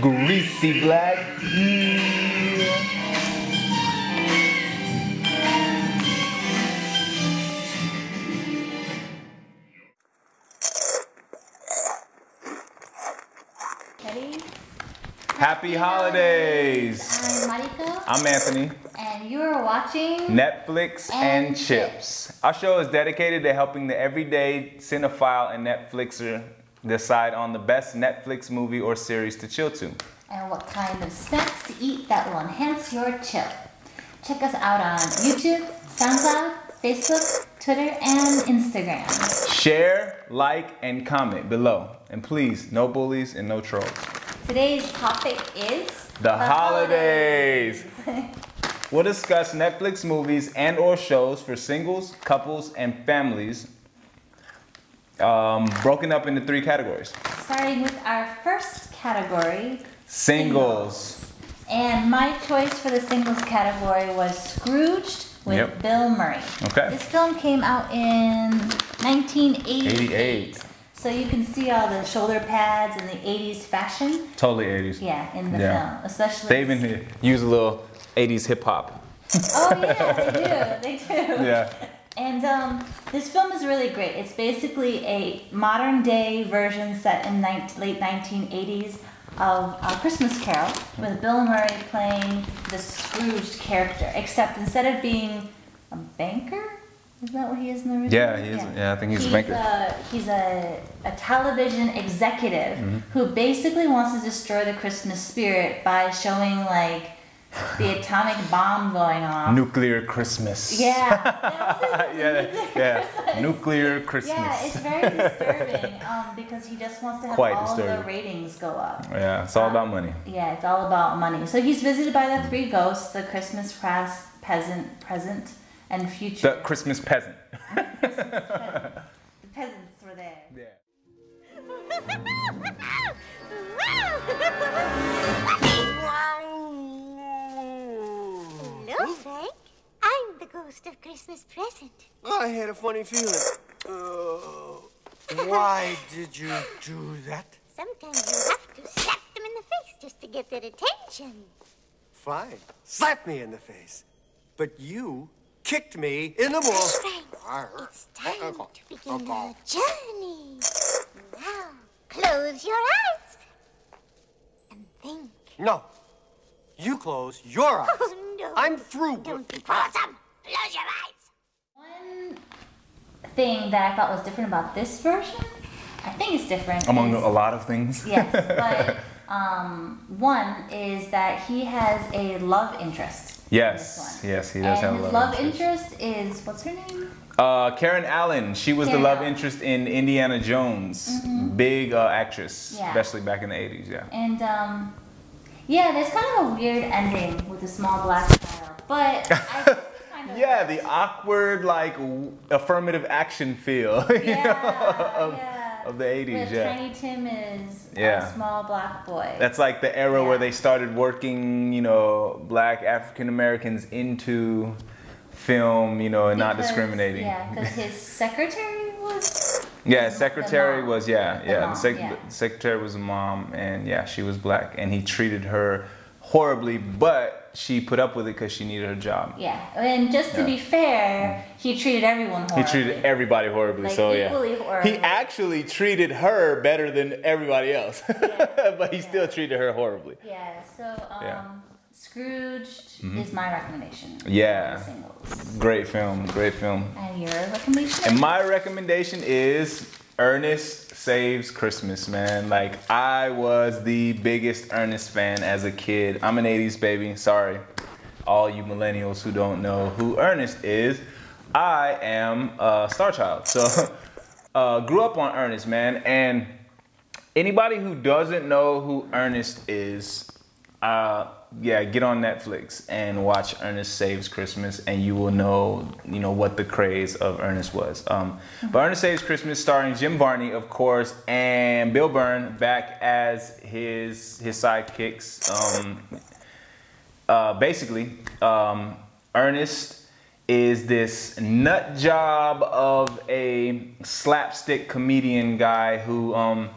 Greasy black. Ready? Happy holidays. I'm Mariko, I'm Anthony. and you're watching. Netflix and, And chips. Our show is dedicated to helping the everyday cinephile and Netflixer decide on the best Netflix movie or series to chill to. and what kind of snacks to eat that will enhance your chill. Check us out on YouTube, SoundCloud, Facebook, Twitter, and Instagram. Share, like, and comment below. And please, no bullies and no trolls. Today's topic is The holidays. We'll discuss Netflix movies and or shows for singles, couples, and families, um, broken up into three categories. Starting with our first category, Singles. and my choice for the singles category was Scrooged with Yep. Bill Murray. Okay. This film came out in 1988. 88. So you can see all the shoulder pads and the 80s fashion. Totally 80s. Yeah, in the Yeah. film, especially. They even use a little 80s hip hop. Oh yeah, they do. They do. Yeah. And um, this film is really great. It's basically a modern day version set in nine late 1980s of A Christmas Carol with Bill Murray playing the Scrooge character, except instead of being a banker, is that what he is in the original? Yeah, he is- yeah, I think he's a banker. A, he's a, a television executive Mm-hmm. who basically wants to destroy the Christmas spirit by showing like the atomic bomb going off. Nuclear Christmas. Yeah. was it. yeah, yeah. Christmas. Nuclear Christmas. Yeah, it's very disturbing um, because he just wants to have Quite all the ratings go up. Yeah, it's all about money. Yeah, it's all about money. So he's visited by the three ghosts: the Christmas past, present, present, and future. The Christmas peasant. the peasants were there. Yeah. Ghost of Christmas present. I had a funny feeling. Uh, why did you do that? Sometimes you have to slap them in the face just to get their attention. Fine. Slap me in the face. But you kicked me in the balls. Frank, it's time to begin the journey. Now, close your eyes and think. No. You close your eyes. Oh, no. I'm through. Don't be. Close your eyes. One thing that I thought was different about this version, I think it's different. Among is- a lot of things. Yes, but um, one is that he has a love interest. Yes, this yes, he does and have a his love interest. His love interest. is what's her name? Uh, Karen Allen. She was the love Allen. interest in Indiana Jones. Big uh, actress, Yeah. especially back in the 80s. Yeah. And um, yeah, there's kind of a weird ending with a small black child, but I just kind of Yeah, the awkward like w- affirmative action feel you know, of, yeah. of the 80s. With yeah. Tiny Tim is Yeah. a small black boy. That's like the era Yeah. where they started working, you know, black African Americans into film, you know, and not discriminating. Yeah, because his secretary was. Yeah, the secretary was yeah, The yeah. mom, the, sec- yeah. the secretary was a mom, and yeah, she was black, and he treated her horribly, but she put up with it because she needed her job. Yeah, and just to Yeah. be fair, he treated everyone horribly. He treated everybody horribly, Like, so yeah. horribly. He actually treated her better than everybody else, but he still treated her horribly. Yeah, so um, Yeah. Mm-hmm. Is my recommendation. Yeah. Great film, great film. And your recommendation? And my recommendation is Ernest Saves Christmas, man. Like I was the biggest Ernest fan as a kid. I'm an 80s baby. Sorry. All you millennials who don't know who Ernest is. I am a star child. So uh, grew up on Ernest, man. And anybody who doesn't know who Ernest is, uh, yeah, get on Netflix and watch Ernest Saves Christmas, and you will know, you know, what the craze of Ernest was. Um, but Ernest Saves Christmas, starring Jim Varney, of course, and Bill Byrne back as his his sidekicks. Um, uh, basically, um, Ernest is this nut job of a slapstick comedian guy who um,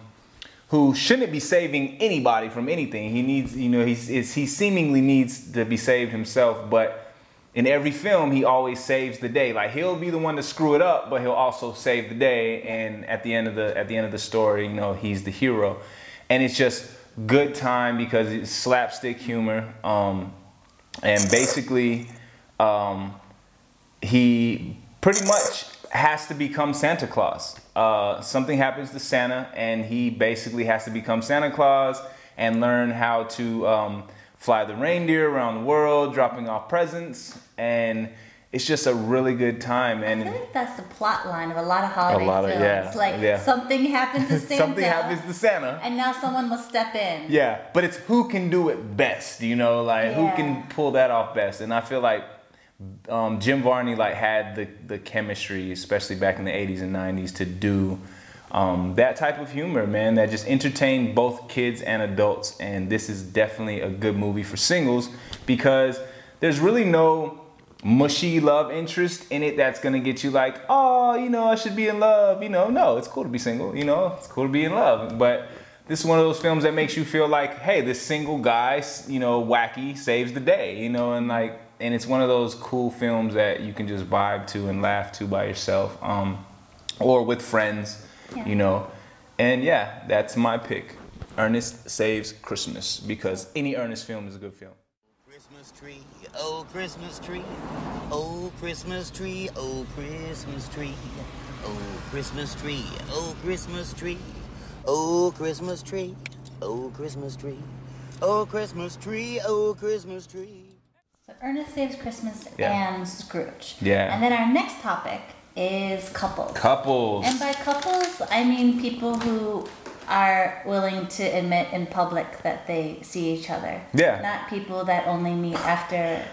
who shouldn't be saving anybody from anything. He needs, you know, he's, he seemingly needs to be saved himself, but in every film, he always saves the day. Like he'll be the one to screw it up, but he'll also save the day. And at the end of the at the end of the story, you know, he's the hero, and it's just good time because it's slapstick humor. Um, and basically, um, he pretty much has to become Santa Claus. Uh, something happens to Santa, and he basically has to become Santa Claus and learn how to um, fly the reindeer around the world, dropping off presents, and it's just a really good time. I And feel like that's the plot line of a lot of holiday lot of- films. yeah, like yeah. something happened to Santa, something happens to Santa. and now someone must step in. Yeah, but it's who can do it best, you know, like who can pull that off best. And I feel like um, Jim Varney like had the the chemistry, especially back in the '80s and '90s, to do um, that type of humor, man, that just entertained both kids and adults. And this is definitely a good movie for singles because there's really no mushy love interest in it that's gonna get you like, oh, you know, I should be in love. You know, no, it's cool to be single. You know, it's cool to be in love, but this is one of those films that makes you feel like, hey, this single guy, you know, wacky saves the day, you know, and like, and it's one of those cool films that you can just vibe to and laugh to by yourself, um, or with friends, Yeah. you know, and yeah, that's my pick. Ernest Saves Christmas because any Ernest film is a good film. Christmas tree, oh Christmas tree, oh Christmas tree, oh Christmas tree, oh Christmas tree, oh Christmas tree, oh Christmas tree, oh Christmas tree, oh Christmas tree, oh Christmas tree. So Ernest Saves Christmas Yeah. and Scrooge. Yeah. And then our next topic is couples. Couples. And by couples, I mean people who are willing to admit in public that they see each other. Yeah. Not people that only meet after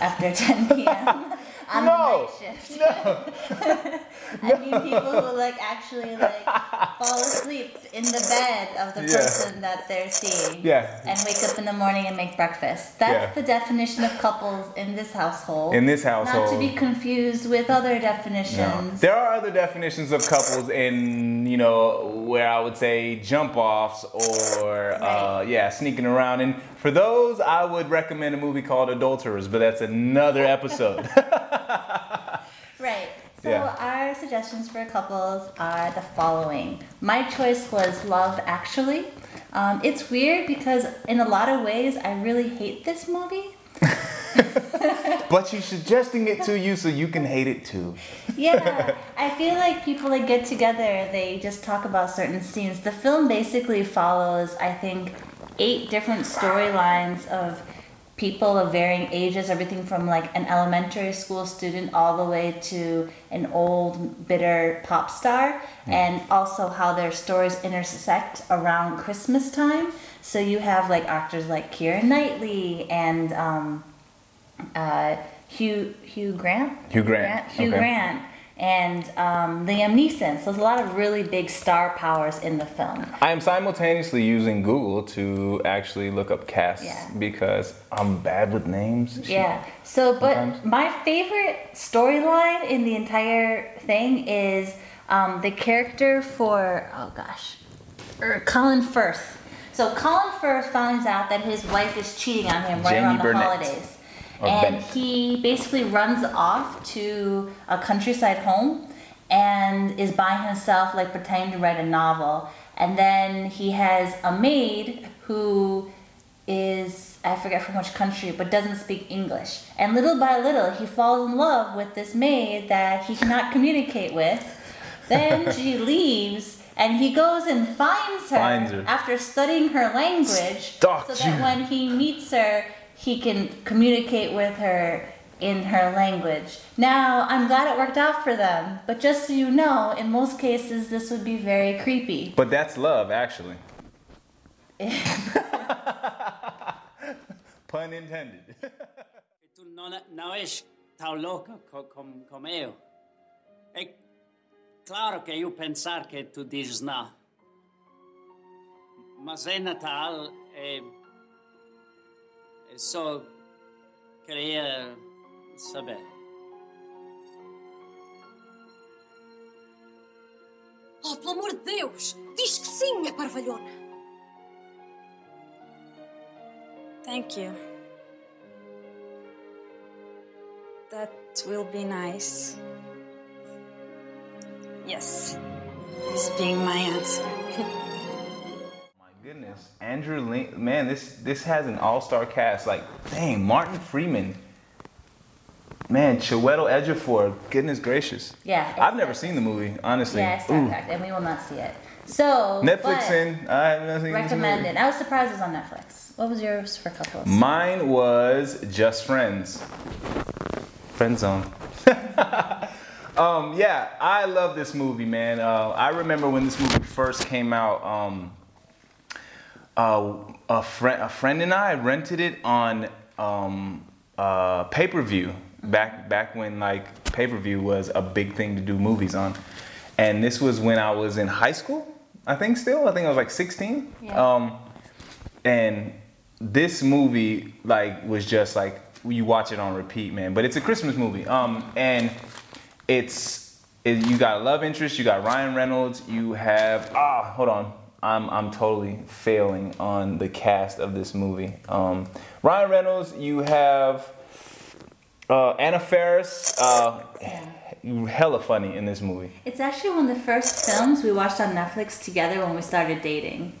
after 10 p.m. on No. the night shift. I mean people who like actually like fall asleep in the bed of the Yeah. person that they're seeing. Yeah. And wake up in the morning and make breakfast. That's Yeah. the definition of couples in this household. In this household. Not to be confused with other No. definitions. There are other definitions of couples in, you know, where I would say jump offs or, uh, yeah, sneaking around. And for those, I would recommend a movie called Adulterers, but that's another episode. So Yeah. our suggestions for couples are the following. My choice was Love Actually. Um, it's weird because in a lot of ways I really hate this movie. but she's suggesting it to you so you can hate it too. Yeah, I feel like people that get together, they just talk about certain scenes. The film basically follows, I think, eight different storylines of people of varying ages, everything from like an elementary school student all the way to an old, bitter pop star, and also how their stories intersect around Christmas time. So you have like actors like Keira Knightley and um, uh, Hugh Hugh Grant. Hugh Grant, Hugh okay. Grant and um, Liam Neeson. So there's a lot of really big star powers in the film. I am simultaneously using Google to actually look up casts Yeah. because I'm bad with names. Yeah. So, but Sometimes. my favorite storyline in the entire thing is um, the character for oh gosh, er, Colin Firth. So Colin Firth finds out that his wife is cheating on him right Jamie around the Burnett. holidays. Or and he basically runs off to a countryside home and is by himself, like pretending to write a novel. And then he has a maid who is, I forget from which country, but doesn't speak English. And little by little, he falls in love with this maid that he cannot communicate with. Then she leaves. And he goes and finds her, Finds her. after studying her language, Stalked so that you. when he meets her, he can communicate with her in her language. Now, I'm glad it worked out for them, but just so you know, in most cases, this would be very creepy. But that's love, actually. Pun intended. Tu não, não és tão louca como, como eu. Claro que eu pensar que tu dizes não. Mas é Natal, é, eh, é só queria saber. Oh, pelo amor de Deus! Diz que sim, minha parvalhona! Thank you. That will be nice. Yes. This being my answer. Andrew Lin, man, this this has an all-star cast. Like, dang, Martin Freeman, man, Chiwetel Ejiofor. Goodness gracious. Yeah, I've never seen the movie, honestly. Yeah, it's Ooh. not fact, and we will not see it. So Netflix in. I have not seen this recommend it. I was surprised it was on Netflix. What was yours for a couple couples? Mine was Just Friends. Friend Zone. um, yeah, I love this movie, man. Uh, I remember when this movie first came out. Um, uh, a friend, a friend and I rented it on um, uh, pay per view back back when like pay per view was a big thing to do movies on, and this was when I was in high school. I think still. I think I was like 16. Yeah. Um, and this movie like was just like you watch it on repeat, man. But it's a Christmas movie. Um, and it's it, you got a love interest. You got Ryan Reynolds. You have ah, hold on. I'm I'm totally failing on the cast of this movie. Um, Ryan Reynolds. You have uh, Anna Faris. Uh, hella funny in this movie. It's actually one of the first films we watched on Netflix together when we started dating.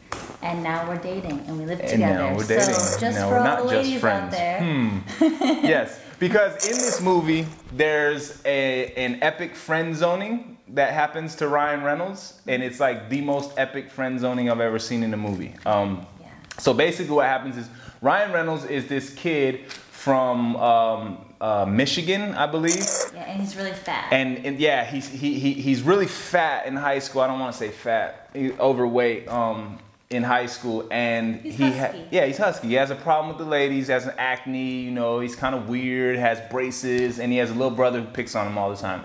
And now we're dating and we live And together. now we're dating. So just Now for we're all the just ladies friends. Hmm. out there. yes, because in this movie, there's a an epic friend zoning that happens to Ryan Reynolds, and it's like the most epic friend zoning I've ever seen in a movie. Um, Yeah. so basically, what happens is Ryan Reynolds is this kid from um, uh, Michigan, I believe. Yeah, and he's really fat. And, and yeah, he's he, he he's really fat in high school. I don't want to say fat, overweight um, in high school, and He's he husky. yeah he's husky. He has a problem with the ladies. Has an acne. You know, he's kind of weird. Has braces, and he has a little brother who picks on him all the time.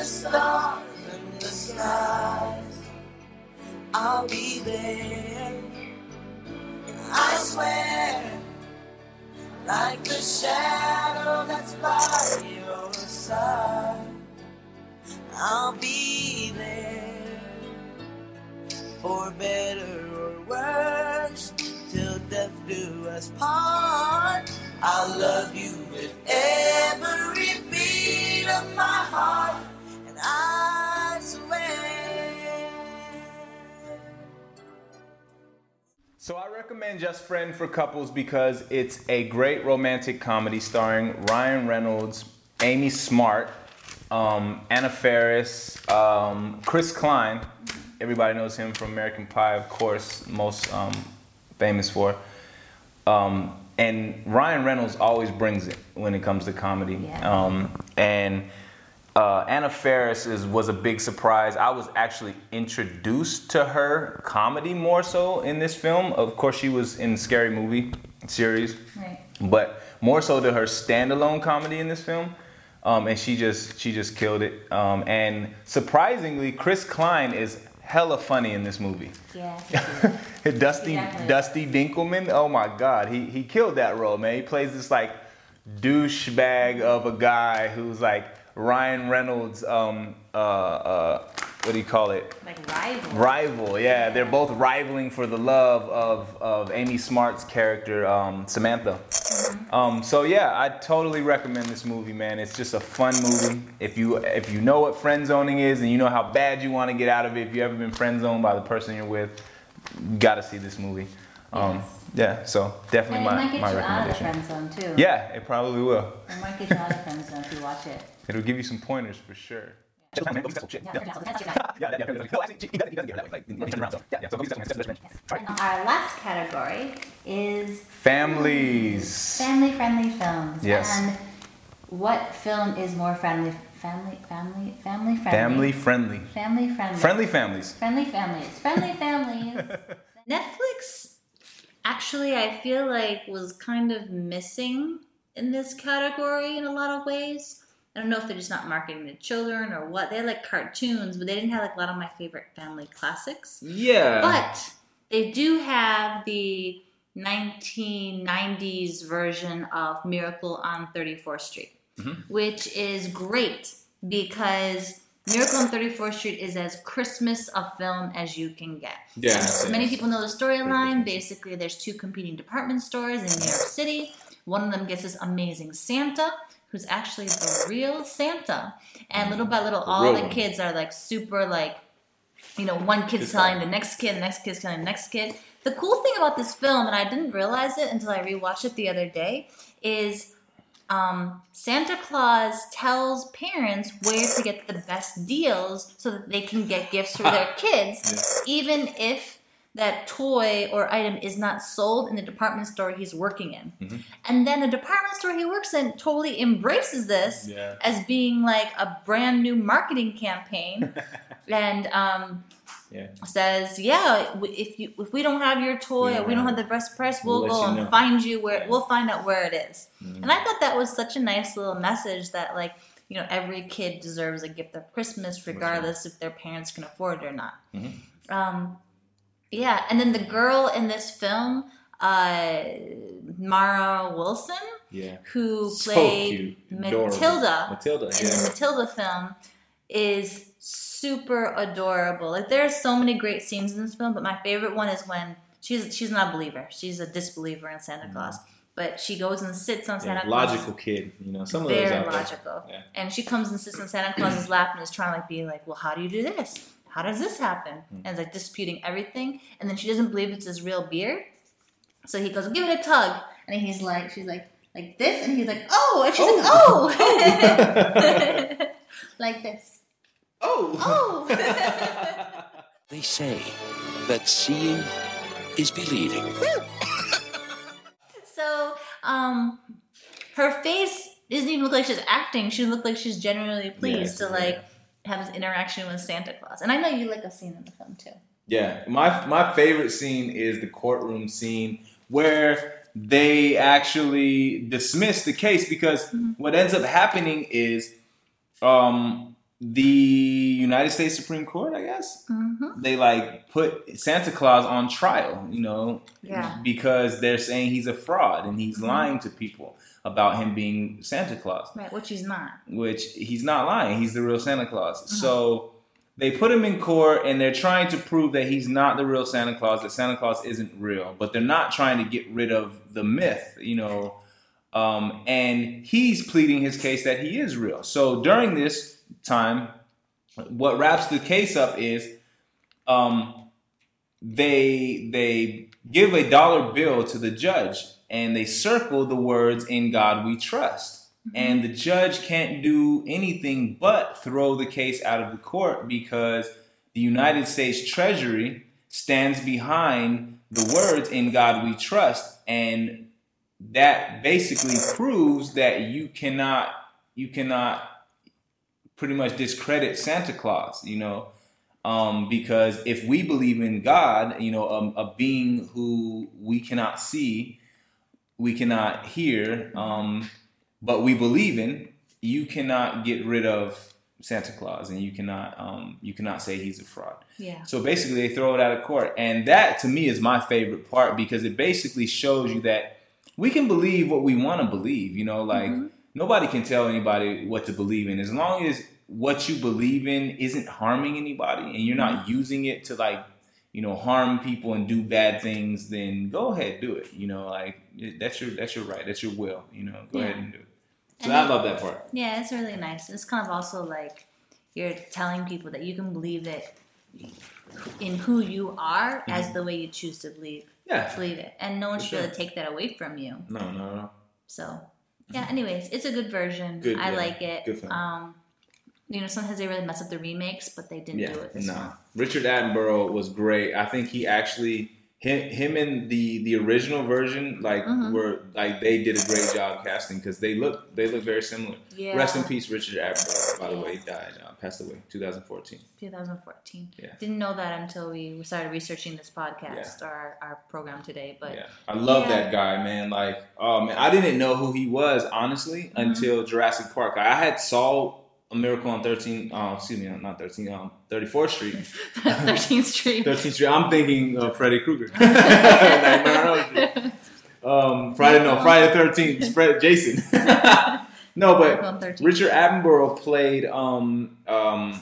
The stars and the skies, I'll be there. I swear, like the shadow that's by your side, I'll be there for better or worse till death do us part. I'll love you with every beat of my heart, So I recommend Just Friend for couples because it's a great romantic comedy starring Ryan Reynolds, Amy Smart, um, Anna Faris, um, Chris Klein. Everybody knows him from American Pie, of course, most um, famous for. Um, and Ryan Reynolds always brings it when it comes to comedy. Yeah. Um, and uh, Anna Faris is, was a big surprise. I was actually introduced to her comedy more so in this film. Of course, she was in Scary Movie series, Right. but more so to her standalone comedy in this film. Um, and she just she just killed it. Um, and surprisingly, Chris Klein is hella funny in this movie. Yeah. Dusty Exactly. Dusty Dinkelman. Oh my God, he he killed that role, man. He plays this like douchebag of a guy who's like Ryan Reynolds. Um, uh, uh, what do you call it? like rival. Rival. Yeah, they're both rivaling for the love of of Amy Smart's character, um, Samantha. Um, so yeah, I totally recommend this movie, man. It's just a fun movie. If you if you know what friend zoning is and you know how bad you want to get out of it, if you ever been friend zoned by the person you're with, you gotta see this movie. Um, Yes. Yeah, so definitely And it my, might get my you out of recommendation. friend zone too. Yeah, it probably will. It might get you out of the friend zone if you watch it. It'll give you some pointers for sure. And our last category is Families. family friendly films. Yes. And what film is more family family family family friendly? Family friendly. Family friendly. Friendly families. Friendly families. Friendly families. Netflix actually I feel like was kind of missing in this category in a lot of ways. I don't know if they're just not marketing to children or what. They had like cartoons, but they didn't have like a lot of my favorite family classics. Yeah. But they do have the 1990s version of Miracle on 34th Street, mm-hmm. which is great because Miracle on 34th Street is as Christmas a film as you can get. Yeah. Many people know the storyline. Basically, there's two competing department stores in New York City. One of them gets this amazing Santa, who's actually the real Santa. And little by little, all the kids are like super like, you know, one kid's telling the next kid, the next kid's telling the next kid. The cool thing about this film, and I didn't realize it until I rewatched it the other day, is um, Santa Claus tells parents where to get the best deals so that they can get gifts for their kids, even if that toy or item is not sold in the department store he's working in. Mm-hmm. And then the department store he works in totally embraces this Yeah. as being like a brand new marketing campaign and um, Yeah. says, "Yeah, if you if we don't have your toy, or we don't have the breast press, we'll, We'll go and know." Find you where we'll find out where it is." And I thought that was such a nice little message that like you know every kid deserves a gift of Christmas, regardless if their parents can afford it or not. Mm-hmm. Um, yeah, and then the girl in this film, uh, Mara Wilson, Yeah. who So played. Matilda, Matilda, in yeah. the Matilda film, is super adorable. Like there are so many great scenes in this film, but my favorite one is when she's she's not a believer. She's a disbeliever in Santa Claus. But she goes and sits on Mm-hmm. Yeah, Santa Claus. logical kid, you know. Some of those Very logical. Yeah. And she comes and sits on Santa Claus's lap and is trying to like be like, well, how do you do this? How does this happen? Mm. And is like disputing everything. And then she doesn't believe it's his real beard. So he goes, give it a tug. And he's like, she's like, like this. And he's like, oh. And she's like, oh. like this. Oh. Oh. They say that seeing is believing. so, um, her face doesn't even look like she's acting. She looked like she's genuinely pleased Yeah, to like have this interaction with Santa Claus. And I know you like a scene in the film too. Yeah, my my favorite scene is the courtroom scene where they actually dismiss the case because what ends up happening is um the United States Supreme Court, I guess, Mm-hmm. they like put Santa Claus on trial, you know, Yeah. because they're saying he's a fraud and he's Mhm. lying to people about him being Santa Claus Right, which he's not. which he's not lying. He's the real Santa Claus. So they put him in court and they're trying to prove that he's not the real Santa Claus, that Santa Claus isn't real, but they're not trying to get rid of the myth, you know. Um, and he's pleading his case that he is real. So during this time, what wraps the case up is um, they they give a dollar bill to the judge and they circle the words "In God We Trust." And the judge can't do anything but throw the case out of the court because the United States Treasury stands behind the words "In God We Trust," and that basically proves that you cannot you cannot pretty much discredit Santa Claus, you know, um, because if we believe in God, you know, a, a being who we cannot see, we cannot hear, um, but we believe in, you cannot get rid of Santa Claus, and you cannot um, you cannot say he's a fraud. Yeah. So basically, they throw it out of court, and that to me is my favorite part because it basically shows you that we can believe what we want to believe. You know, like nobody can tell anybody what to believe in as long as what you believe in isn't harming anybody and you're not mm-hmm. using it to like you know harm people and do bad things then go ahead do it you know like that's your that's your right that's your will you know go Yeah. ahead and do it so And i love that part Yeah, it's really nice. It's kind of also like you're telling people that you can believe it in who you are mm-hmm. as the way you choose to believe. Yeah. Believe it. And no one For should sure. to take that away from you. no no no So yeah, anyways, it's a good version. Good, I yeah. like it. Good film. Um you know, sometimes they really mess up the remakes, but they didn't yeah do it this no one. richard attenborough was great i think he actually him, him and the the original version like Mhm. were like they did a great job casting because they look they look very similar Yeah. rest in peace richard attenborough by the way he died uh, passed away 2014 2014. Yeah. Didn't know that until we started researching this podcast or our, our program today. But Yeah, I love Yeah. that guy, man. Like, oh man, I didn't know who he was honestly Mm-hmm. until Jurassic Park. I had saw A Miracle on 13, uh, excuse me, not 13, um, 34th Street. 13th Street. 13th Street. I'm thinking of Freddy Krueger. Nightmare on Elm Street. Um, Friday, no, Friday the 13th. Fred, Jason. no, but Richard Attenborough played, um, um,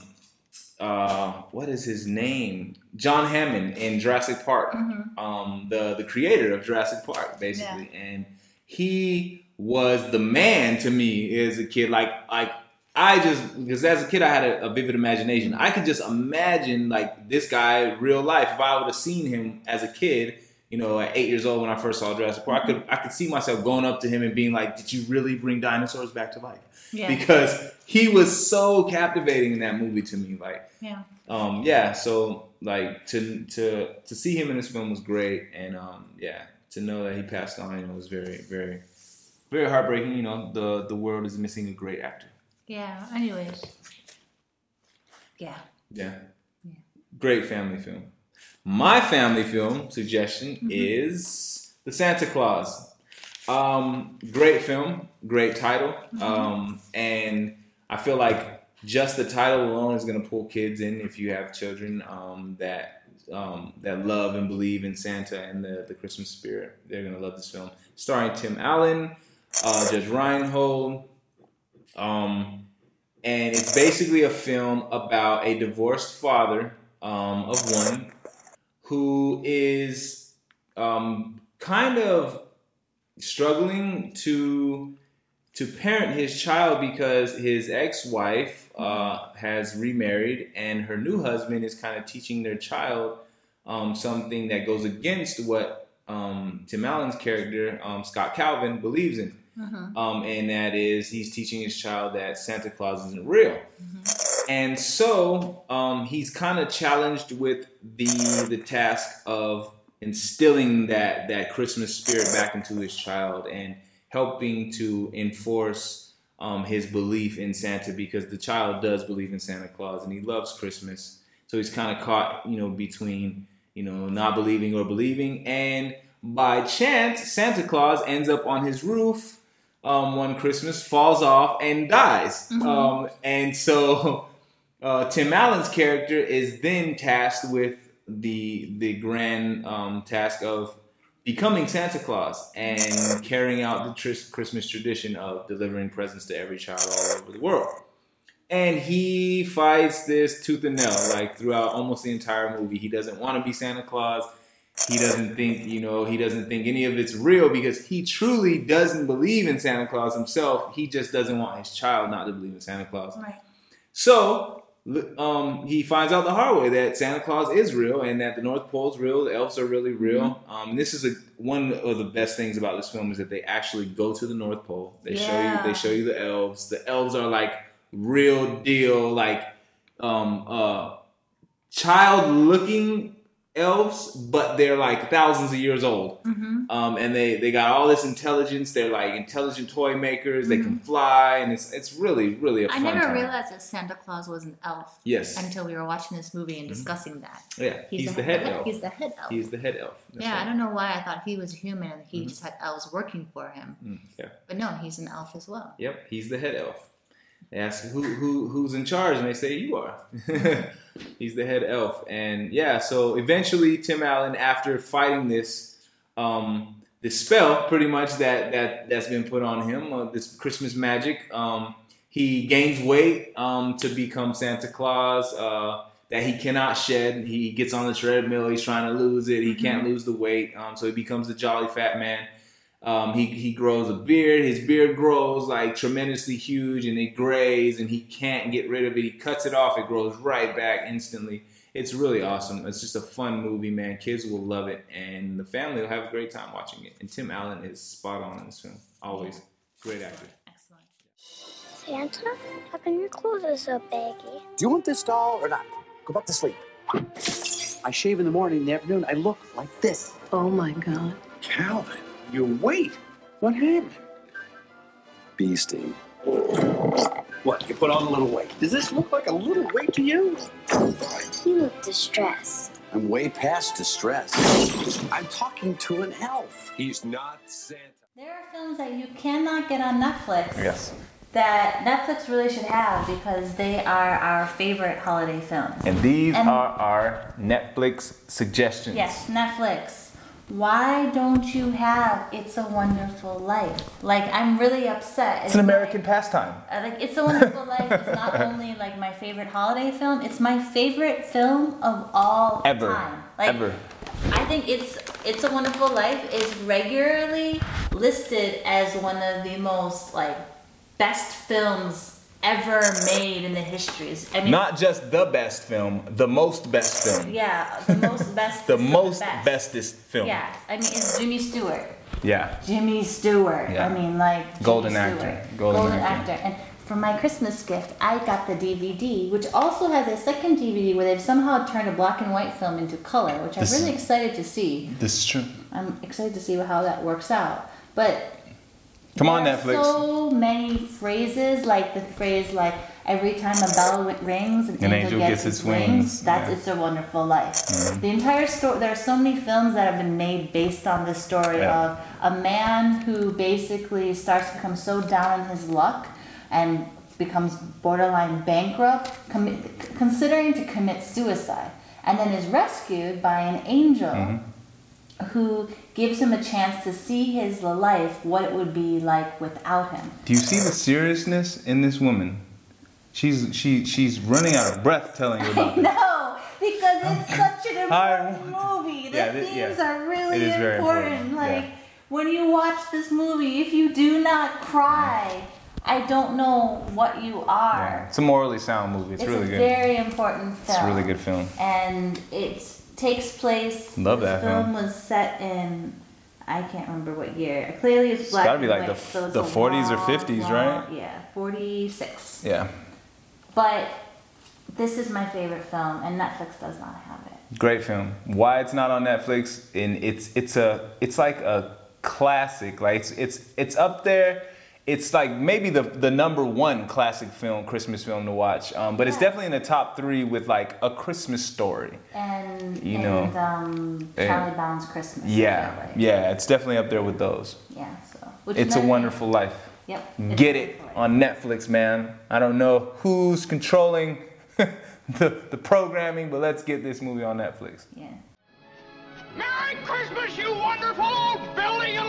uh, what is his name? John Hammond in Jurassic Park. Mhm. Um, the the creator of Jurassic Park, basically, and he was the man to me as a kid. Like like I just because as a kid I had a, a vivid imagination. I could just imagine like this guy real life. If I would have seen him as a kid, you know, at eight years old when I first saw Jurassic Park, I could I could see myself going up to him and being like, "Did you really bring dinosaurs back to life?" Yeah. Because he was so captivating in that movie to me. Like Yeah. um, yeah, so like to to to see him in this film was great, and um, yeah, to know that he passed on, you know, was very very very heartbreaking. You know, the the world is missing a great actor. Yeah. Anyways. Yeah. Yeah, great family film. My family film suggestion is The Santa Claus. Um, great film, great title, um, and I feel like just the title alone is going to pull kids in if you have children um, that um, that love and believe in Santa and the, the Christmas spirit. They're going to love this film. Starring Tim Allen, uh, Judge Reinhold, um, and it's basically a film about a divorced father um, of one who is um, kind of struggling to to parent his child because his ex-wife uh, has remarried and her new husband is kind of teaching their child um, something that goes against what um, Tim Allen's character um, Scott Calvin believes in um, and that is he's teaching his child that Santa Claus isn't real. And so um, he's kind of challenged with the the task of instilling that that Christmas spirit back into his child and helping to enforce um, his belief in Santa because the child does believe in Santa Claus and he loves Christmas. So he's kind of caught, you know, between you know not believing or believing, and by chance Santa Claus ends up on his roof um, one Christmas, falls off and dies. Mhm. Um, and so uh, Tim Allen's character is then tasked with the the grand um, task of becoming Santa Claus and carrying out the Christmas tradition of delivering presents to every child all over the world. And he fights this tooth and nail, like throughout almost the entire movie. He doesn't want to be Santa Claus. He doesn't think, you know, he doesn't think any of it's real because he truly doesn't believe in Santa Claus himself. He just doesn't want his child not to believe in Santa Claus. Right. So um, he finds out the hard way that Santa Claus is real and that the North Pole is real. The elves are really real. Um, this is a, one of the best things about this film is that they actually go to the North Pole. They show you they show you the elves. The elves are like real deal, like um, uh, child looking elves, but they're like thousands of years old. Mhm. Um, and they, they got all this intelligence. They're like intelligent toy makers. They can fly, and it's it's really really a I never time. realized that Santa Claus was an elf. Yes. Until we were watching this movie and Mhm. discussing that. Yeah, he's the head elf. He's the head elf. He's the head elf. That's yeah, I don't know why I thought he was human and he Mhm. just had elves working for him. Mm, yeah. But no, he's an elf as well. Yep, he's the head elf. They ask who who who's in charge, and they say you are. he's the head elf, and yeah. So eventually, Tim Allen, after fighting this um, this spell, pretty much that that that's been put on him, uh, this Christmas magic, um, he gains weight um, to become Santa Claus. Uh, that he cannot shed. He gets on the treadmill. He's trying to lose it. He can't lose the weight. Um, so he becomes a jolly fat man. Um, he he grows a beard. His beard grows like tremendously huge, and it grays, and he can't get rid of it. He cuts it off. It grows right back instantly. It's really awesome. It's just a fun movie, man. Kids will love it, and the family will have a great time watching it. And Tim Allen is spot on in this film. Always great actor. Santa, how come your clothes are so baggy? Do you want this doll or not? Go back to sleep. I shave in the morning, in the afternoon, I look like this. Oh my god. Calvin, your weight. What happened? Bee sting. What? You put on a little weight. Does this look like a little weight to you? You look distressed. I'm way past distressed. I'm talking to an elf. He's not Santa. There are films that you cannot get on Netflix. Yes. that Netflix really should have because they are our favorite holiday films. And these And- are our Netflix suggestions. Yes, Netflix. Why don't you have It's a Wonderful Life? Like, I'm really upset. It's an American pastime. Uh, like It's a Wonderful Life is not only like my favorite holiday film, it's my favorite film of all Ever. time. Like Ever. I think it's It's a Wonderful Life is regularly listed as one of the most like best films ever made in the histories. I mean Not just the best film, the most best film. yeah, the most best The most best. bestest film. Yeah, I mean it's Jimmy Stewart. Yeah. Jimmy Stewart. Yeah. I mean, like Jimmy Golden Stewart. actor. Golden actor. And for my Christmas gift, I got the DVD, which also has a second DVD where they've somehow turned a black and white film into color, which I'm really excited to see. This is true. I'm excited to see how that works out. But Come on, Netflix. So many phrases, like the phrase like every time a bell rings, an, angel, gets, its wings. That's Yeah. it's a wonderful life. Mhm. The entire story. There are so many films that have been made based on this story Yeah. of a man who basically starts to become so down in his luck and becomes borderline bankrupt, considering to commit suicide, and then is rescued by an angel Mhm. Who gives him a chance to see his life, what it would be like without him. Do you see the seriousness in this woman? She's she she's running out of breath telling you about this. No, because it's such an I important movie. The Yeah, themes yeah. are really It is very important. important, Like yeah. when you watch this movie, if you do not cry, I don't know what you are. It's a morally sound movie. It's, It's, really a good. very important film. It's a really good film. And it takes place. Love the that film film. was set in. I can't remember what year. Clearly, it's It's black. gotta be like the so the 40s or 50s, long- right? Yeah, forty-six. Yeah. But this is my favorite film, and Netflix does not have it. Great film. Why it's not on Netflix? And it's it's a it's like a classic. Like it's it's it's up there. It's like maybe the the number one classic film, Christmas film to watch. Um, but it's definitely in the top three with like a Christmas story. And You and know, um, and- Charlie Brown's Christmas. Yeah, exactly. yeah, it's definitely up there with those. Yeah. So. which It's a many- Wonderful Life. Yep. Get it on Netflix, man. I don't know who's controlling the, the programming, but let's get this movie on Netflix. Yeah. Merry Christmas, you wonderful old building and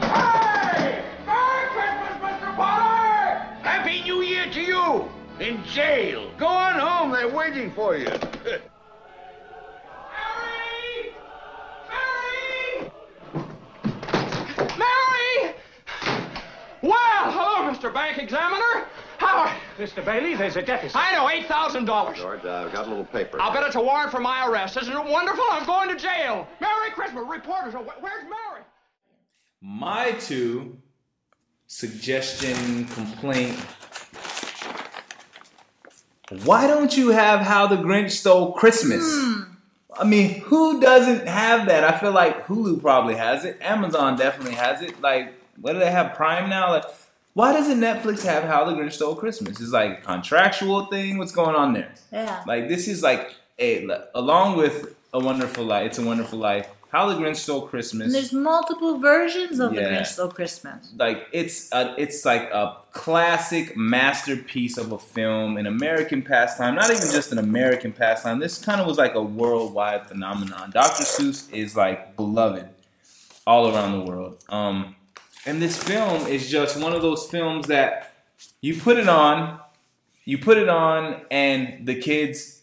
Hey! Merry Christmas, Mr. Potter! Happy New Year to you! In jail. Go on home, they're waiting for you. Mary! Mary! Mary! Well, hello, Mr. Bank Examiner. How are Mr. Bailey, there's a deficit. I know, $8,000. George, uh, I've got a little paper. I'll bet it's a warrant for my arrest. Isn't it wonderful? I'm going to jail. Merry Christmas. Reporters, are- where's Mary? My two suggestion complaint. Why don't you have How the Grinch Stole Christmas? Hmm. I mean, who doesn't have that? I feel like Hulu probably has it. Amazon definitely has it. Like, what do they have? Prime now? Like, why doesn't Netflix have How the Grinch Stole Christmas? It's like a contractual thing. What's going on there? Yeah. Like, this is like a along with A Wonderful Life. It's a Wonderful Life. How the Grinch Stole Christmas. And there's multiple versions of The Grinch Stole Christmas. like it's a, it's like a classic masterpiece of a film, an American pastime. Not even just an American pastime. This kind of was like a worldwide phenomenon. Dr. Seuss is like beloved all around the world. Um, and this film is just one of those films that you put it on, you put it on, and the kids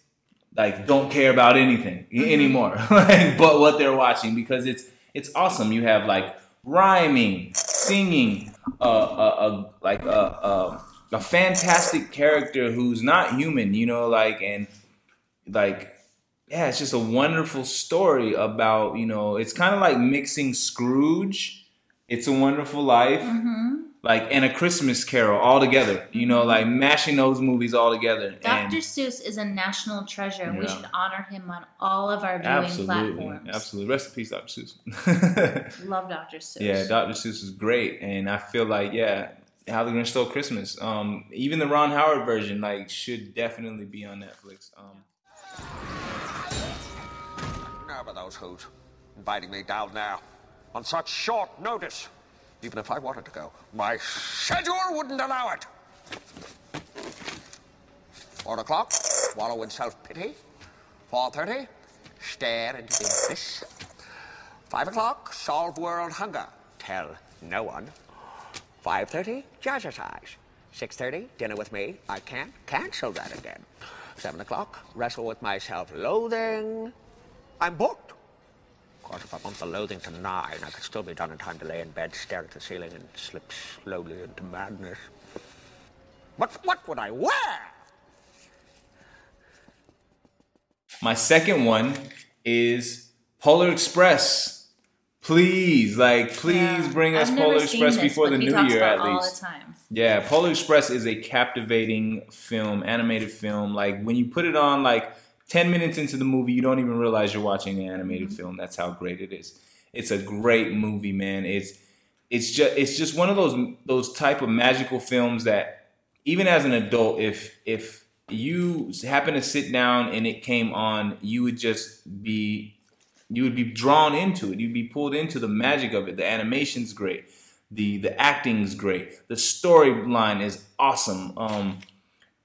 like don't care about anything Mm-hmm. anymore, like, but what they're watching because it's it's awesome. You have like rhyming, singing, uh, uh, uh like a, a a fantastic character who's not human, you know, like and like yeah, it's just a wonderful story about you know it's kind of like mixing Scrooge, It's a Wonderful Life, Mm-hmm. Like and A Christmas Carol all together. You know, like mashing those movies all together. And Dr. Seuss is a national treasure, and we should honor him on all of our viewing absolutely, platforms. absolutely. Rest in peace, Dr. Seuss. Love Dr. Seuss. Yeah, Dr. Seuss is great, and I feel like yeah, How the Grinch Stole Christmas. Um, even the Ron Howard version like should definitely be on Netflix. Um, Now about those who's inviting me down now. on such short notice. Even if I wanted to go, my schedule wouldn't allow it. Four o'clock, wallow in self-pity. Four thirty, stare into the abyss. Five o'clock, solve world hunger. Tell no one. Five thirty, jazzercise. Six thirty, dinner with me. I can't cancel that again. Seven o'clock, wrestle with my self-loathing. I'm booked. Of course, if I want the loathing to nine, I could still be done in time to lay in bed, stare at the ceiling, and slip slowly into madness. But what would I wear? My second one is Polar Express. Please, like, please Yeah. bring us I've Polar Express this, before the new year, at it all least. the time. Yeah, Polar Express is a captivating film, animated film. Like when you put it on, like ten minutes into the movie, you don't even realize you're watching an animated Mm-hmm. film. That's how great it is. It's a great movie, man. It's it's just it's just one of those those type of magical films that even as an adult, if if you happen to sit down and it came on, you would just be you would be drawn into it. You'd be pulled into the magic of it. The animation's great. The the acting's great. The storyline is awesome. Um,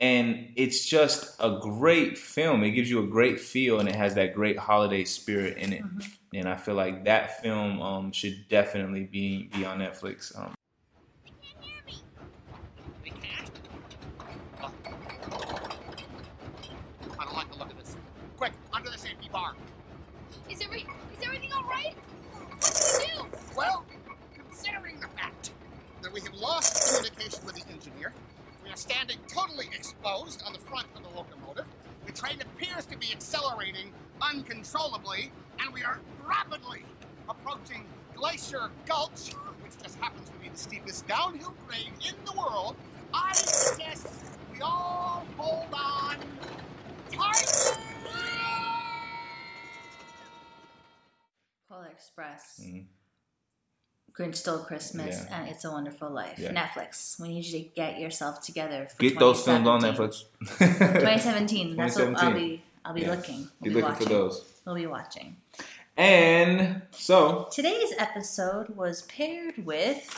and it's just a great film. It gives you a great feel, and it has that great holiday spirit in it. And I feel like that film um, should definitely be be on Netflix. Um, I don't like the look of this. Quick, under the safety bar. Is, every, is everything all right? What do we do? Well, considering the fact that we have lost communication with the engineer, we are standing totally exposed on the front of the locomotive. The train appears to be accelerating uncontrollably, and we are rapidly approaching Glacier Gulch, which just happens to be the steepest downhill grade in the world. I suggest we all hold on tight. Polar Express, Mhm. Grinch Stole Christmas, Yeah. and It's a Wonderful Life. Yeah. Netflix. We need you to get yourself together. For get those films on Netflix. 2017. That's what I'll be. I'll be Yeah. looking. Be We'll looking watching. for those. We'll be watching. And so Today's episode was paired with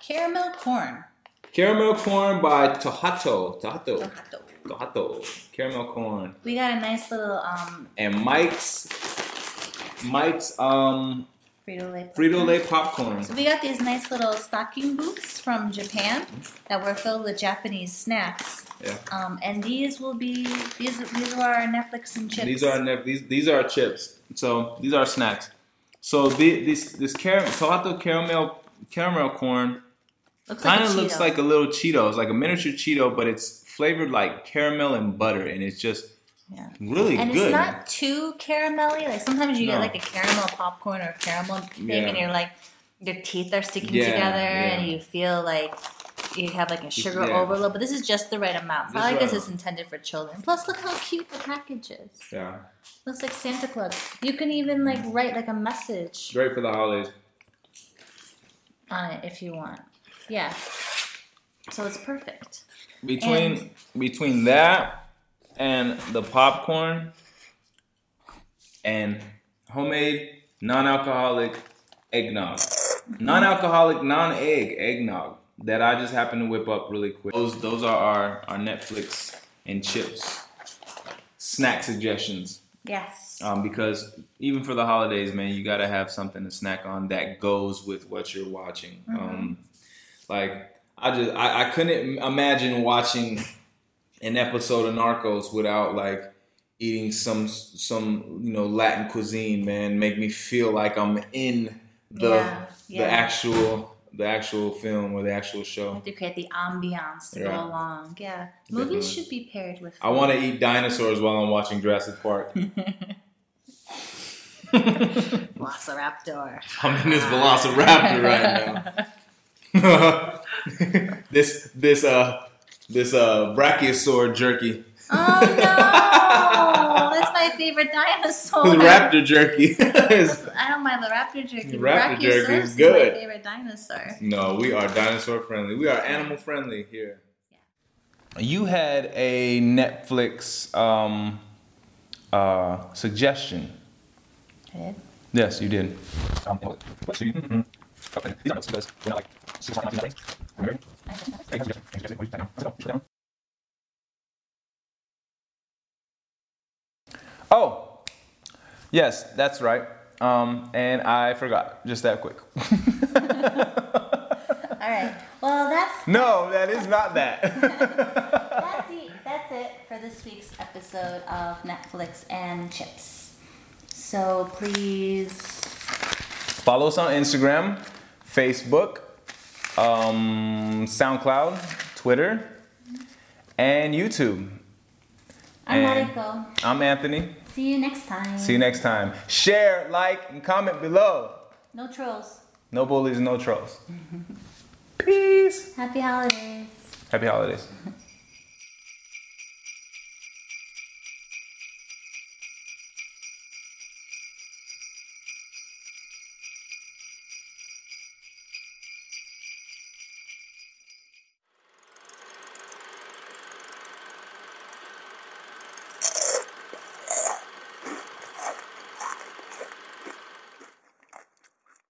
caramel corn. Caramel Corn by Tohato. Tohato. Tohato. Tohato. Caramel Corn. We got a nice little um, And Mike's Mike's um Frito Lay. Popcorn. So we got these nice little stocking boots from Japan that were filled with Japanese snacks. Yeah. Um, and these will be these these are our Netflix and chips. These are ne- these these are chips. So these are snacks. So the, this this caramel Tohato caramel caramel corn Looks kind of looks like a little Cheeto. It's like a miniature Cheeto, but it's flavored like caramel and butter, and it's just Yeah. really and good. it's not too caramelly. Like sometimes you No. get like a caramel popcorn or caramel thing, Yeah. and you're like your teeth are sticking Yeah, together, yeah. and you feel like you have like a sugar overload. But this is just the right amount. So This I is guess it's intended for children. Plus, look how cute the package is. yeah, Looks like Santa Claus. You can even like write like a message great for the holidays. on it if you want. Yeah. So it's perfect. Between And- between that and the popcorn and homemade non-alcoholic eggnog, non-alcoholic non-egg eggnog that I just happened to whip up really quick. Those those are our our Netflix and chips snack suggestions. Yes. Um, because even for the holidays, man, you gotta have something to snack on that goes with what you're watching. Mhm. Um, like I just I, I couldn't imagine watching an episode of Narcos without like eating some some you know Latin cuisine, man. Make me feel like I'm in the Yeah, yeah. the actual the actual film or the actual show. To create the ambiance to Yeah. go along. Yeah. Definitely. Movies should be paired with. I want to eat dinosaurs while I'm watching Jurassic Park. Velociraptor. I'm in this Velociraptor right now. this this uh this uh brachiosaur jerky. Oh no! That's my favorite dinosaur. The raptor jerky. I don't mind the raptor jerky. but Raptor jerky is good. my favorite dinosaur. no, we are dinosaur friendly. We are animal friendly here. You had a Netflix um uh suggestion. I did. Yes, you did. Um, let's see. Okay, these are notes because we're not like super smart enough to do things. Remember? Hey, how's your Jesse? How's your Jesse? What are you doing? Let's go. Sit down. Oh, yes, that's right. Um, and I forgot just that quick. All right. Well, that's No, that is not that. that's, the, that's it for this week's episode of Netflix and Chips. So please Follow us on Instagram, Facebook, um, SoundCloud, Twitter, and YouTube. I'm And. I'm Anthony. See you next time. See you next time. Share, like, and comment below. No trolls. No bullies, no trolls. Peace. Happy holidays. Happy holidays.